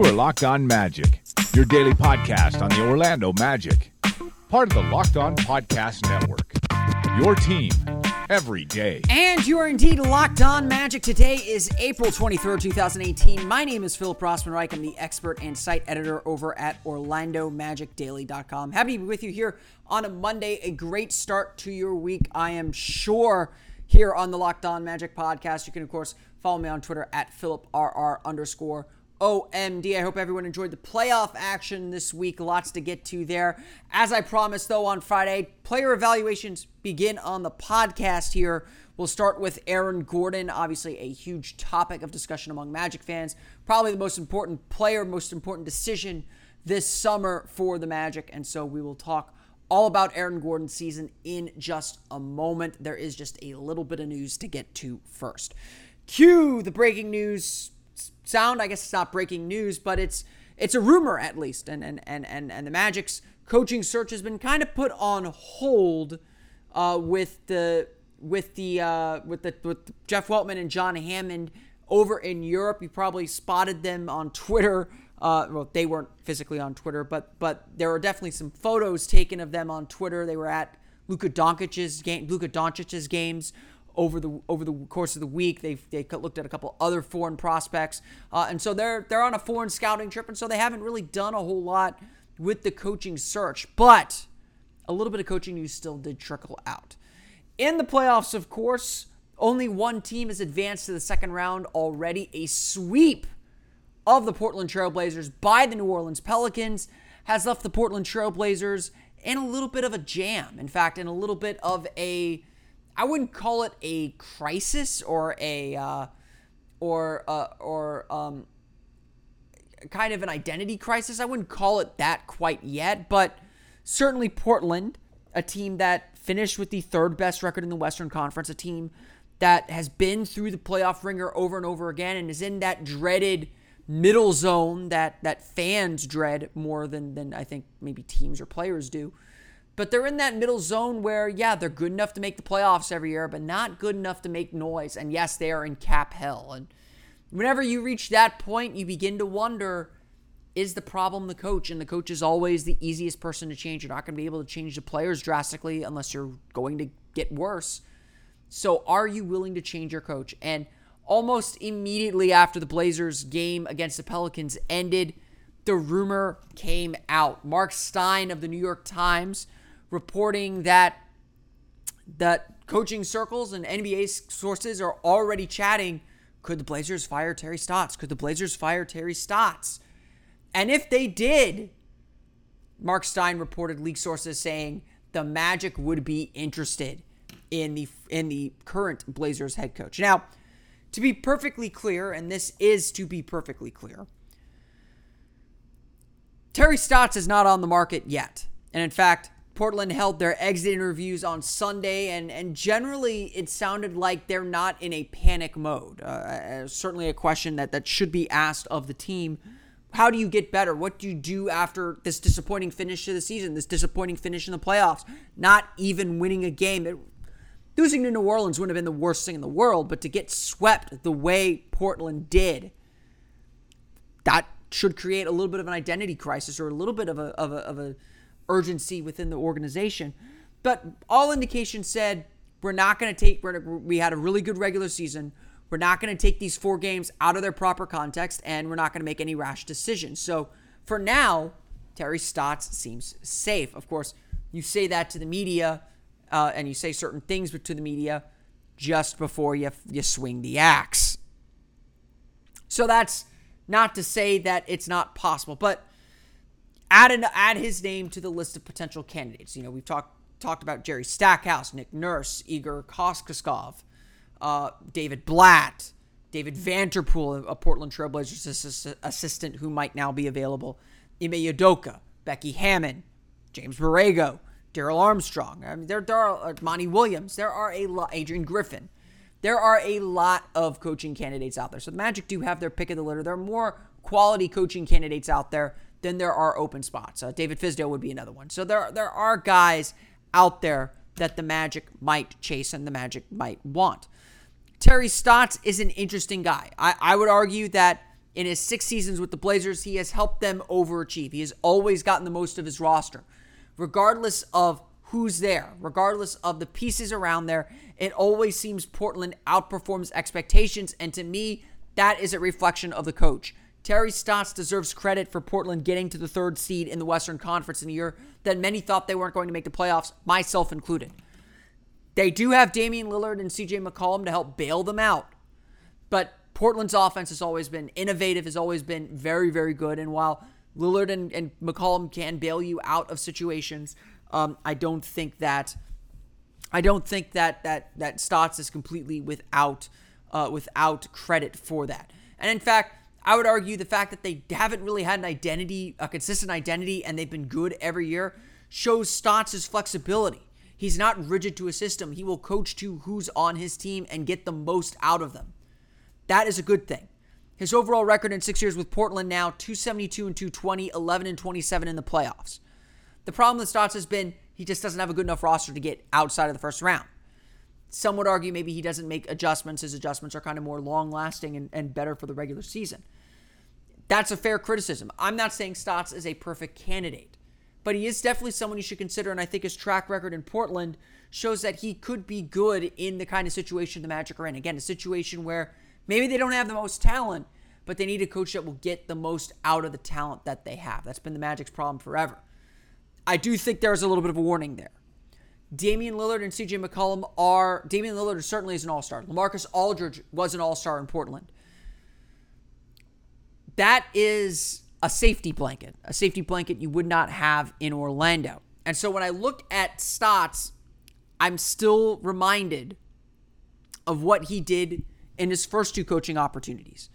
You are Locked On Magic, your daily podcast on the Orlando Magic, part of the Locked On Podcast Network. Your team every day. And you are indeed locked on magic. Today is April 23rd, 2018. My name is Philip Rossman-Reich. I'm the expert and site editor over at OrlandoMagicDaily.com. Happy to be with you here on a Monday. A great start to your week, I am sure, here on the Locked On Magic podcast. You can, of course, follow me on Twitter at PhilipRR underscore OMD. I hope everyone enjoyed the playoff action this week. Lots to get to there. As I promised, though, on Friday, player evaluations begin on the podcast here. We'll start with Aaron Gordon, obviously a huge topic of discussion among Magic fans. Probably the most important player, most important decision this summer for the Magic. And so we will talk all about Aaron Gordon's season in just a moment. There is just a little bit of news to get to first. Cue the breaking news sound. I guess it's not breaking news, but it's it's a rumor at least. And and and and, and the Magic's coaching search has been kind of put on hold uh, with the with the uh, with the with Jeff Weltman and John Hammond over in Europe. You probably spotted them on Twitter. Uh, well, they weren't physically on Twitter, but but there were definitely some photos taken of them on Twitter. They were at Luka Doncic's game, Luka Doncic's games over the over the course of the week. They they looked at a couple other foreign prospects, uh, and so they're they're on a foreign scouting trip, and so they haven't really done a whole lot with the coaching search. But a little bit of coaching news still did trickle out. In the playoffs, of course, only one team has advanced to the second round already. A sweep of the Portland Trailblazers by the New Orleans Pelicans has left the Portland Trailblazers in a little bit of a jam. In fact, in a little bit of a I wouldn't call it a crisis or a uh, or uh, or um, kind of an identity crisis. I wouldn't call it that quite yet, but certainly Portland, a team that finished with the third best record in the Western Conference, a team that has been through the playoff ringer over and over again and is in that dreaded middle zone that that fans dread more than than I think maybe teams or players do. But they're in that middle zone where, yeah, they're good enough to make the playoffs every year, but not good enough to make noise. And yes, they are in cap hell. And whenever you reach that point, you begin to wonder is the problem the coach? And the coach is always the easiest person to change. You're not going to be able to change the players drastically unless you're going to get worse. So, are you willing to change your coach? And almost immediately after the Blazers game against the Pelicans ended, the rumor came out. Mark Stein of the New York Times reporting that that coaching circles and NBA sources are already chatting. Could the Blazers fire Terry Stotts? Could the Blazers fire Terry Stotts? And if they did, Mark Stein reported leak sources saying the Magic would be interested in the in the current Blazers head coach. Now, to be perfectly clear, and this is to be perfectly clear, Terry Stotts is not on the market yet. And in fact, Portland held their exit interviews on Sunday, and, and generally it sounded like they're not in a panic mode. Uh, uh, certainly a question that, that should be asked of the team. How do you get better? What do you do after this disappointing finish to the season, this disappointing finish in the playoffs, not even winning a game? It, losing to New Orleans wouldn't have been the worst thing in the world, but to get swept the way Portland did, that should create a little bit of an identity crisis or a little bit of a, of a, of a urgency within the organization. But all indications said we're not going to take. we had a really good regular season. We're not going to take these four games out of their proper context, and we're not going to make any rash decisions. So for now, Terry Stotts seems safe. Of course, you say that to the media, uh, and you say certain things to the media just before you you swing the axe. So that's not to say that it's not possible, but add an, add his name to the list of potential candidates. You know, we've talked talked about Jerry Stackhouse, Nick Nurse, Igor Kokoskov, uh, David Blatt, David Vanterpool, a Portland Trailblazers assistant who might now be available, Ime Udoka, Becky Hammon, James Borrego, Darrell Armstrong. I mean, there, there are uh, Monty Williams. There are a lot. Adrian Griffin. There are a lot of coaching candidates out there. So the Magic do have their pick of the litter. There are more quality coaching candidates out there then there are open spots. Uh, David Fizdale would be another one. So there, there are guys out there that the Magic might chase and the Magic might want. Terry Stotts is an interesting guy. I, I would argue that in his six seasons with the Blazers, he has helped them overachieve. He has always gotten the most of his roster, regardless of who's there, regardless of the pieces around there. It always seems Portland outperforms expectations. And to me, that is a reflection of the coach. Terry Stotts deserves credit for Portland getting to the third seed in the Western Conference in a year that many thought they weren't going to make the playoffs, myself included. They do have Damian Lillard and CJ McCollum to help bail them out. But Portland's offense has always been innovative, has always been very, very good. And while Lillard and, and McCollum can bail you out of situations, um, I don't think that I don't think that that that Stotts is completely without uh, without credit for that. And in fact, I would argue the fact that they haven't really had an identity, a consistent identity, and they've been good every year shows Stotts' flexibility. He's not rigid to a system. He will coach to who's on his team and get the most out of them. That is a good thing. His overall record in six years with Portland now 272 and 220, 11 and 27 in the playoffs. The problem with Stotts has been he just doesn't have a good enough roster to get outside of the first round. Some would argue maybe he doesn't make adjustments. His adjustments are kind of more long lasting and, and better for the regular season. That's a fair criticism. I'm not saying Stotts is a perfect candidate, but he is definitely someone you should consider. And I think his track record in Portland shows that he could be good in the kind of situation the Magic are in. Again, a situation where maybe they don't have the most talent, but they need a coach that will get the most out of the talent that they have. That's been the Magic's problem forever. I do think there's a little bit of a warning there. Damian Lillard and CJ McCollum are Damian Lillard certainly is an all-star. LaMarcus Aldridge was an all-star in Portland. That is a safety blanket, a safety blanket you would not have in Orlando. And so when I look at Stotts, I'm still reminded of what he did in his first two coaching opportunities.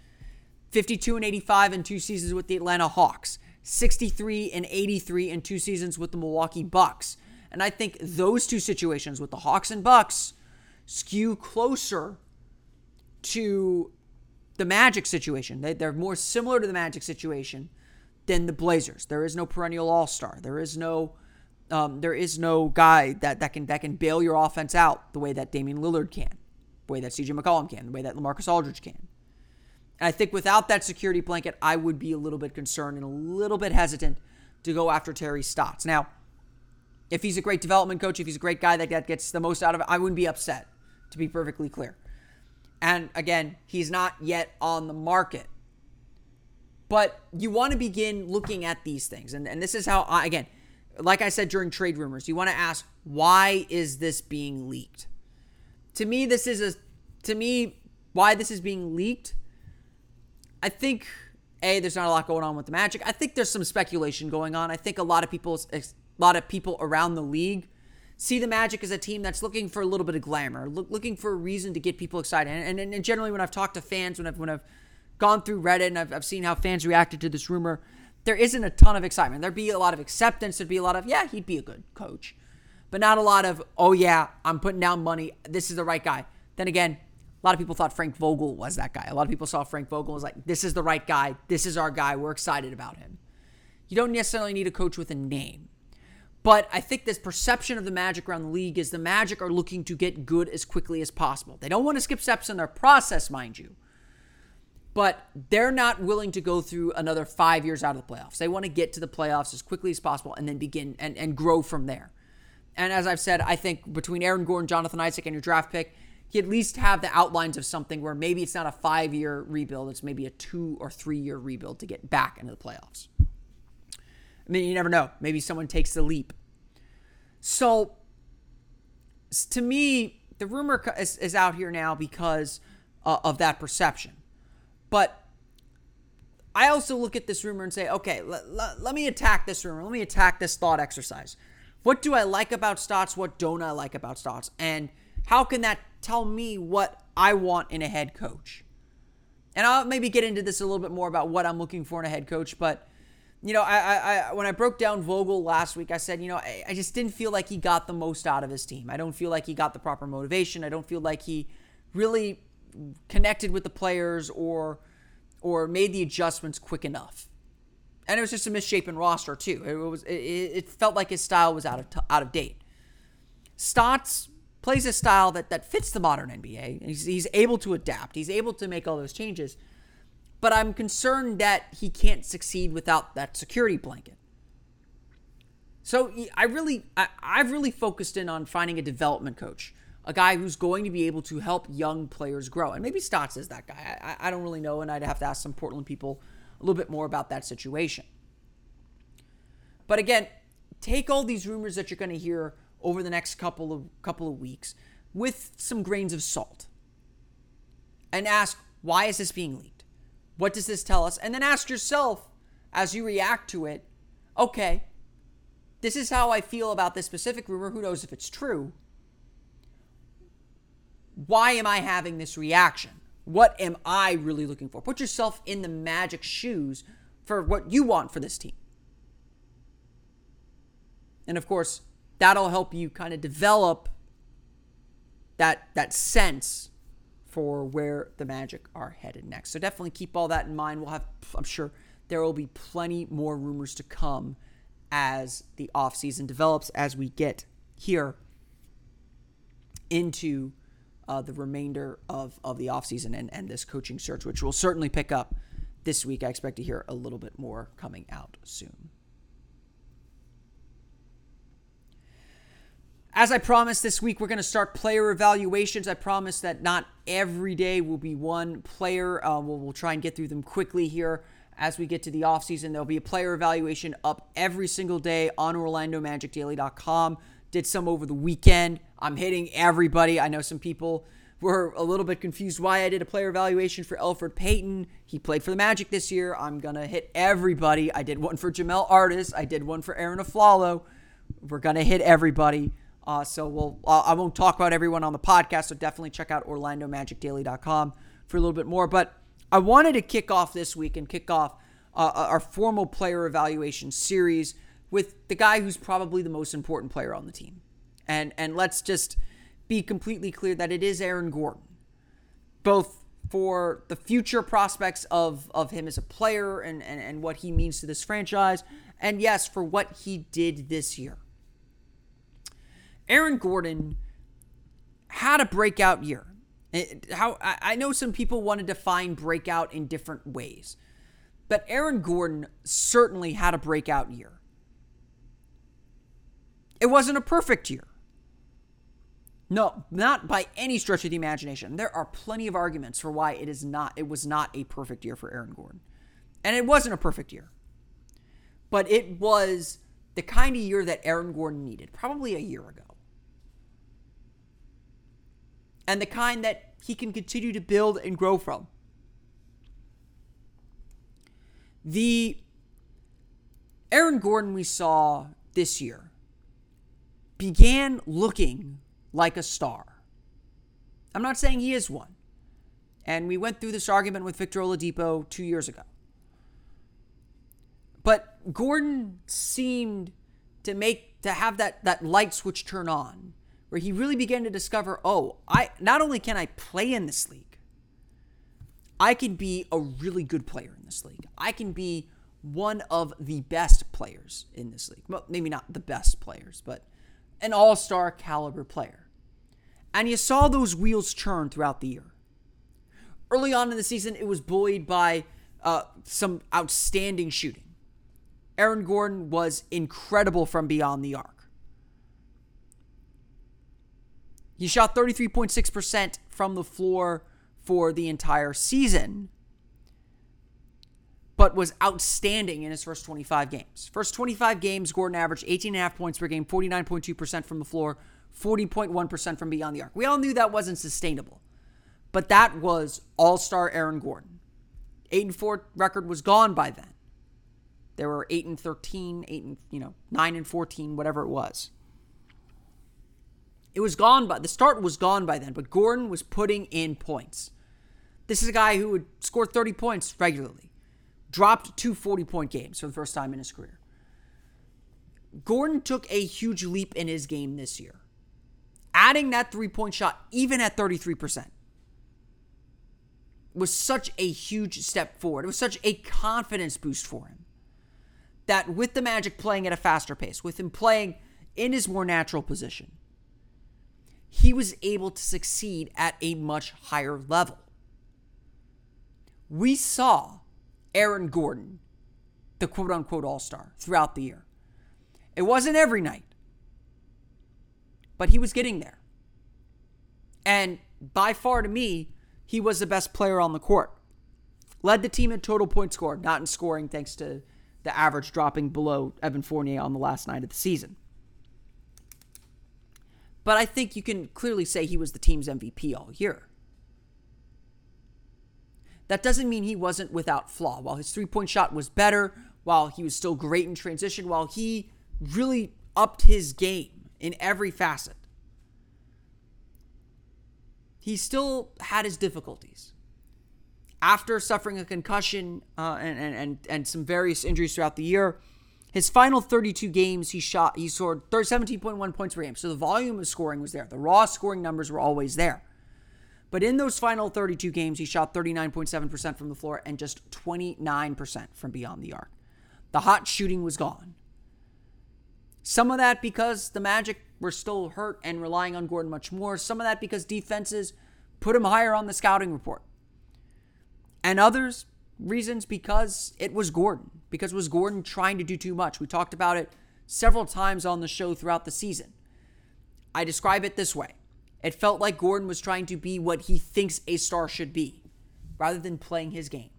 52 and 85 in two seasons with the Atlanta Hawks. 63 and 83 in two seasons with the Milwaukee Bucks. And I think those two situations with the Hawks and Bucks skew closer to the Magic situation. They, are more similar to the Magic situation than the Blazers. There is no perennial All Star. There is no um, there is no guy that, that can that can bail your offense out the way that Damian Lillard can, the way that CJ McCollum can, the way that LaMarcus Aldridge can. And I think without that security blanket, I would be a little bit concerned and a little bit hesitant to go after Terry Stotts. Now, if he's a great development coach, if he's a great guy that gets the most out of it, I wouldn't be upset, to be perfectly clear. And again, he's not yet on the market. But you want to begin looking at these things. And, and this is how, I, again, like I said during trade rumors, you want to ask, why is this being leaked? To me, this is a, to me, why this is being leaked I think a there's not a lot going on with the Magic. I think there's some speculation going on. I think a lot of people, a lot of people around the league see the Magic as a team that's looking for a little bit of glamour, look, looking for a reason to get people excited. And, and, and, generally, when I've talked to fans, when I've when I've gone through Reddit and I've, I've seen how fans reacted to this rumor, there isn't a ton of excitement. There'd be a lot of acceptance. There'd be a lot of yeah, he'd be a good coach, but not a lot of oh yeah, I'm putting down money. This is the right guy. Then again, a lot of people thought Frank Vogel was that guy. A lot of people saw Frank Vogel and was like, this is the right guy. This is our guy. We're excited about him. You don't necessarily need a coach with a name. But I think this perception of the Magic around the league is the Magic are looking to get good as quickly as possible. They don't want to skip steps in their process, mind you. But they're not willing to go through another five years out of the playoffs. They want to get to the playoffs as quickly as possible and then begin and, and grow from there. And as I've said, I think between Aaron Gordon, Jonathan Isaac, and your draft pick, you at least have the outlines of something where maybe it's not a five year rebuild, it's maybe a two or three year rebuild to get back into the playoffs. I mean, you never know. Maybe someone takes the leap. So, to me, the rumor is, is out here now because uh, of that perception. But I also look at this rumor and say, okay, let, let, let me attack this rumor. Let me attack this thought exercise. What do I like about Stotts? What don't I like about Stotts? And how can that tell me what I want in a head coach? And I'll maybe get into this a little bit more about what I'm looking for in a head coach, but you know, I, I, when I broke down Vogel last week, I said, you know, I, I just didn't feel like he got the most out of his team. I don't feel like he got the proper motivation. I don't feel like he really connected with the players or or made the adjustments quick enough. And it was just a misshapen roster too. It was it, it felt like his style was out of t- out of date. Stotts plays a style that, that fits the modern NBA. He's, he's able to adapt, he's able to make all those changes. But I'm concerned that he can't succeed without that security blanket. So I really, I, I've really focused in on finding a development coach, a guy who's going to be able to help young players grow. And maybe Stotts is that guy. I, I don't really know, and I'd have to ask some Portland people a little bit more about that situation. But again, take all these rumors that you're going to hear over the next couple of couple of weeks with some grains of salt. And ask, why is this being leaked? What does this tell us? And then ask yourself as you react to it, okay, this is how I feel about this specific rumor. Who knows if it's true? Why am I having this reaction? What am I really looking for? Put yourself in the magic shoes for what you want for this team. And of course, that'll help you kind of develop that that sense for where the Magic are headed next. So definitely keep all that in mind. We'll have I'm sure there will be plenty more rumors to come as the offseason develops as we get here into uh, the remainder of, of the offseason and, and this coaching search, which will certainly pick up this week. I expect to hear a little bit more coming out soon. As I promised this week, we're going to start player evaluations. I promise that not every day will be one player. Uh, we'll, we'll try and get through them quickly here as we get to the offseason. There'll be a player evaluation up every single day on OrlandoMagicDaily.com. Did some over the weekend. I'm hitting everybody. I know some people were a little bit confused why I did a player evaluation for Elfrid Payton. He played for the Magic this year. I'm going to hit everybody. I did one for Jamel Artis. I did one for Arron Afflalo. We're going to hit everybody. Uh, so we'll uh, I won't talk about everyone on the podcast. So definitely check out OrlandoMagicDaily.com for a little bit more. But I wanted to kick off this week and kick off uh, uh, our formal player evaluation series with the guy who's probably the most important player on the team. And and let's just be completely clear that it is Aaron Gordon, both for the future prospects of of him as a player and and, and what he means to this franchise, and yes, for what he did this year. Aaron Gordon had a breakout year. How I know some people want to define breakout in different ways, but Aaron Gordon certainly had a breakout year. It wasn't a perfect year. No, not by any stretch of the imagination. There are plenty of arguments for why it is not it was not a perfect year for Aaron Gordon. And it wasn't a perfect year. But it was the kind of year that Aaron Gordon needed, probably a year ago and the kind that he can continue to build and grow from. The Aaron Gordon we saw this year began looking like a star. I'm not saying he is one. And we went through this argument with Victor Oladipo two years ago. But Gordon seemed to make to have that that light switch turn on where he really began to discover, oh, I not only can I play in this league, I can be a really good player in this league. I can be one of the best players in this league. Well, maybe not the best players, but an all-star caliber player. And you saw those wheels churn throughout the year. Early on in the season, it was buoyed by uh, some outstanding shooting. Aaron Gordon was incredible from beyond the arc. He shot 33.6% from the floor for the entire season, but was outstanding in his first 25 games. First 25 games, Gordon averaged 18.5 points per game, 49.2% from the floor, 40.1% from beyond the arc. We all knew that wasn't sustainable, but that was all star Aaron Gordon. 8 and 4 record was gone by then. There were 8 and 13, 8 and, you know, 9 and 14, whatever it was. It was gone by the start was gone by then, but Gordon was putting in points. This is a guy who would score 30 points regularly. Dropped two 40 point games for the first time in his career. Gordon took a huge leap in his game this year. Adding that three point shot, even at 33%, was such a huge step forward. It was such a confidence boost for him. That with the Magic playing at a faster pace, with him playing in his more natural position, he was able to succeed at a much higher level. we saw Aaron Gordon, the quote unquote all star, throughout the year. It wasn't every night, but he was getting there. And by far to me, he was the best player on the court. Led the team in total points scored, not in scoring, thanks to the average dropping below Evan Fournier on the last night of the season. But I think you can clearly say he was the team's MVP all year. That doesn't mean he wasn't without flaw. While his three point shot was better, while he was still great in transition, while he really upped his game in every facet, he still had his difficulties. After suffering a concussion uh, and, and, and some various injuries throughout the year, his final 32 games, he shot, he scored 17.1 points per game. So the volume of scoring was there. The raw scoring numbers were always there. But in those final 32 games, he shot 39.7% from the floor and just 29% from beyond the arc. The hot shooting was gone. Some of that because the Magic were still hurt and relying on Gordon much more. Some of that because defenses put him higher on the scouting report. And others reasons because it was Gordon, because was Gordon trying to do too much. We talked about it several times on the show throughout the season. I describe it this way it felt like Gordon was trying to be what he thinks a star should be, rather than playing his game.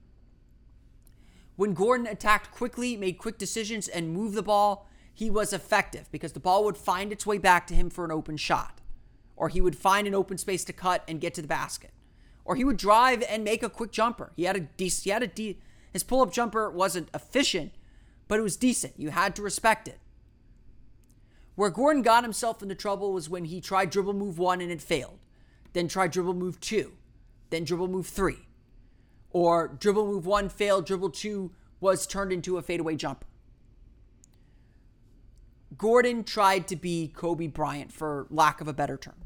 When Gordon attacked quickly, made quick decisions, and moved the ball, he was effective because the ball would find its way back to him for an open shot, or he would find an open space to cut and get to the basket, or he would drive and make a quick jumper. He had a decent, he had a de- his pull up jumper wasn't efficient, but it was decent. You had to respect it. Where Gordon got himself into trouble was when he tried dribble move one and it failed, then tried dribble move two, then dribble move three. Or dribble move one failed, dribble two was turned into a fadeaway jumper. Gordon tried to be Kobe Bryant, for lack of a better term.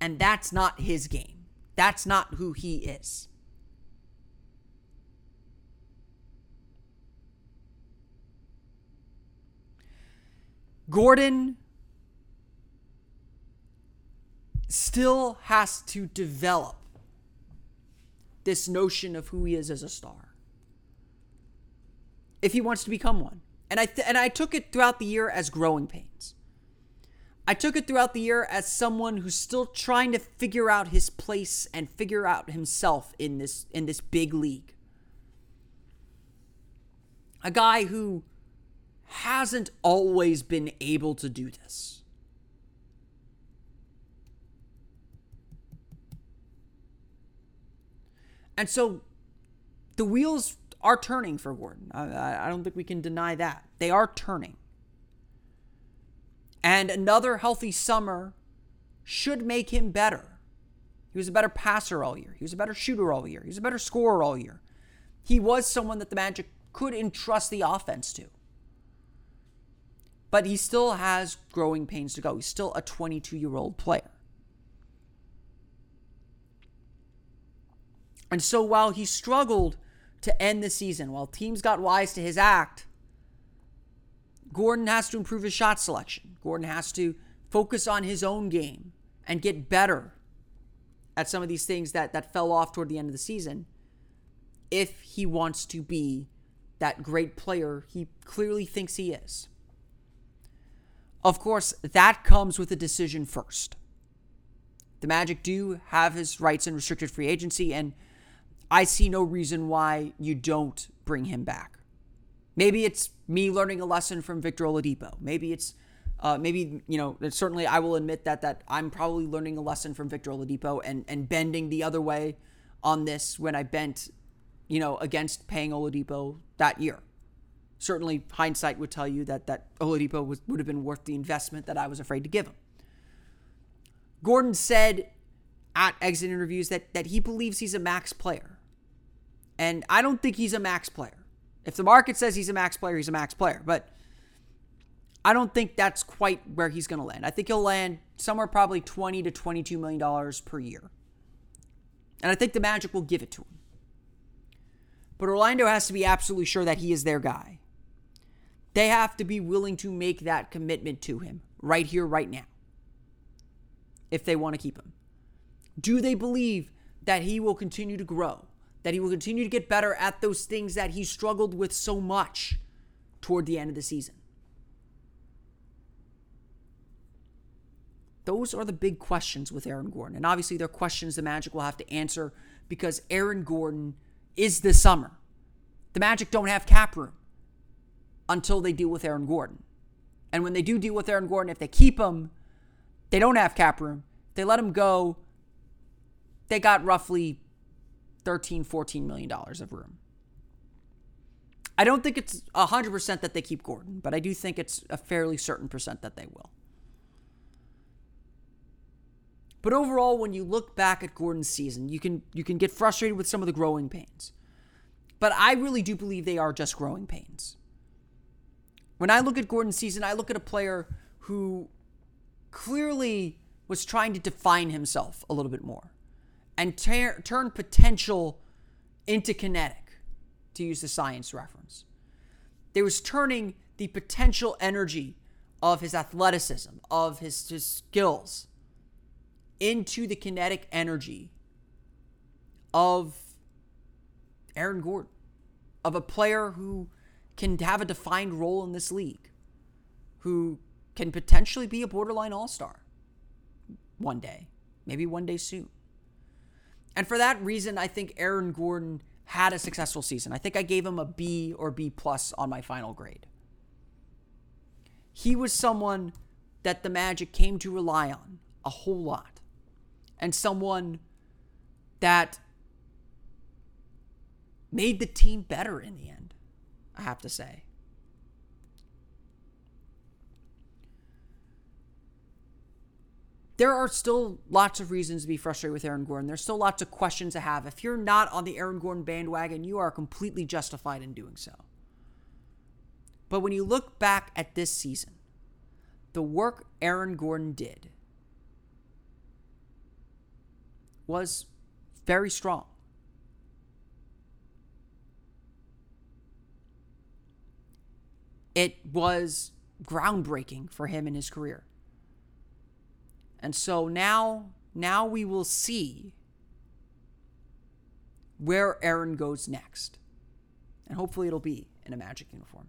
And that's not his game. That's not who he is. Gordon still has to develop this notion of who he is as a star if he wants to become one. And I th- and I took it throughout the year as growing pains. I took it throughout the year as someone who's still trying to figure out his place and figure out himself in this in this big league. A guy who hasn't always been able to do this. And so the wheels are turning for Gordon. I, I, don't think we can deny that. They are turning. And another healthy summer should make him better. He was a better passer all year. He was a better shooter all year. He was a better scorer all year. He was someone that the Magic could entrust the offense to but he still has growing pains to go. He's still a 22 year old player. And so while he struggled to end the season, while teams got wise to his act, Gordon has to improve his shot selection. Gordon has to focus on his own game and get better at some of these things that, that fell off toward the end of the season if he wants to be that great player he clearly thinks he is. Of course, that comes with a decision first. The Magic do have his rights in restricted free agency, and I see no reason why you don't bring him back. Maybe it's me learning a lesson from Victor Oladipo. Maybe it's uh, maybe you know certainly I will admit that that I'm probably learning a lesson from Victor Oladipo and and bending the other way on this when I bent you know against paying Oladipo that year certainly hindsight would tell you that that Oladipo was, would have been worth the investment that I was afraid to give him. Gordon said at exit interviews that that he believes he's a max player. And I don't think he's a max player. If the market says he's a max player, he's a max player, but I don't think that's quite where he's going to land. I think he'll land somewhere probably 20 to 22 million dollars per year. And I think the Magic will give it to him. But Orlando has to be absolutely sure that he is their guy. They have to be willing to make that commitment to him right here, right now, if they want to keep him. Do they believe that he will continue to grow? That he will continue to get better at those things that he struggled with so much toward the end of the season. Those are the big questions with Aaron Gordon. And obviously, they're questions the Magic will have to answer because Aaron Gordon is the summer. The Magic don't have cap room until they deal with Aaron Gordon. And when they do deal with Aaron Gordon, if they keep him, they don't have cap room. If they let him go, they got roughly 13, 14 million dollars of room. I don't think it's 100% that they keep Gordon, but I do think it's a fairly certain percent that they will. But overall, when you look back at Gordon's season, you can you can get frustrated with some of the growing pains. But I really do believe they are just growing pains. When I look at Gordon's season, I look at a player who clearly was trying to define himself a little bit more and ter- turn potential into kinetic, to use the science reference. There was turning the potential energy of his athleticism, of his, his skills, into the kinetic energy of Aaron Gordon, of a player who can have a defined role in this league, who can potentially be a borderline all star one day, maybe one day soon. And for that reason, I think Aaron Gordon had a successful season. I think I gave him a B or B plus on my final grade. He was someone that the Magic came to rely on a whole lot and someone that made the team better in the end, I have to say. There are still lots of reasons to be frustrated with Aaron Gordon. There's still lots of questions to have. If you're not on the Aaron Gordon bandwagon, you are completely justified in doing so. But when you look back at this season, the work Aaron Gordon did was very strong. It was groundbreaking for him in his career. And so now now we will see where Aaron goes next. And hopefully it'll be in a Magic uniform.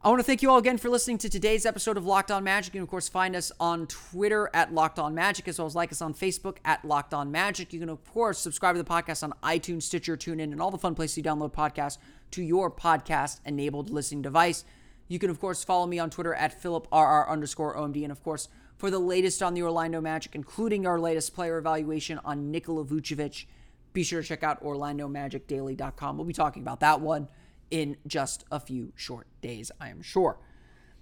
I want to thank you all again for listening to today's episode of Locked On Magic. You can, of course, find us on Twitter at Locked On Magic, as well as like us on Facebook at Locked On Magic. You can, of course, subscribe to the podcast on iTunes, Stitcher, TuneIn, and all the fun places you download podcasts to your podcast enabled listening device. You can, of course, follow me on Twitter at PhilipRR underscore OMD. And, of course, for the latest on the Orlando Magic, including our latest player evaluation on Nikola Vucevic, be sure to check out OrlandoMagicDaily.com. We'll be talking about that one in just a few short days, I am sure.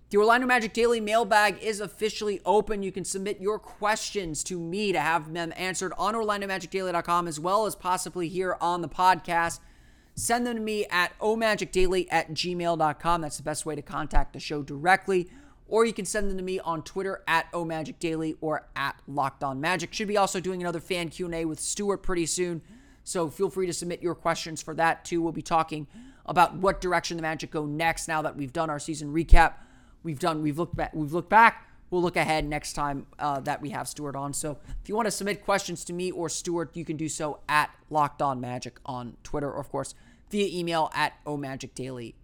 The Orlando Magic Daily mailbag is officially open. You can submit your questions to me to have them answered on OrlandoMagicDaily.com as well as possibly here on the podcast. Send them to me at omagicdaily at gmail.com. That's the best way to contact the show directly. Or you can send them to me on Twitter at omagicdaily or at Locked On Magic. Should be also doing another fan Q&A with Stuart pretty soon. So feel free to submit your questions for that too. We'll be talking about what direction the Magic go next now that we've done our season recap. We've done we've looked back we've looked back. We'll look ahead next time uh, that we have Stuart on. So if you want to submit questions to me or Stuart, you can do so at Locked On Magic on Twitter, or of course via email at omagicdaily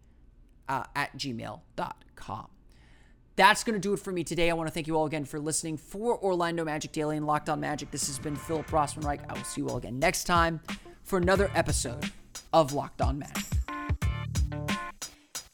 uh, at gmail.com. That's going to do it for me today. I want to thank you all again for listening for Orlando Magic Daily and Locked On Magic. This has been Philip Rossman-Reich. I will see you all again next time for another episode of Locked On Magic.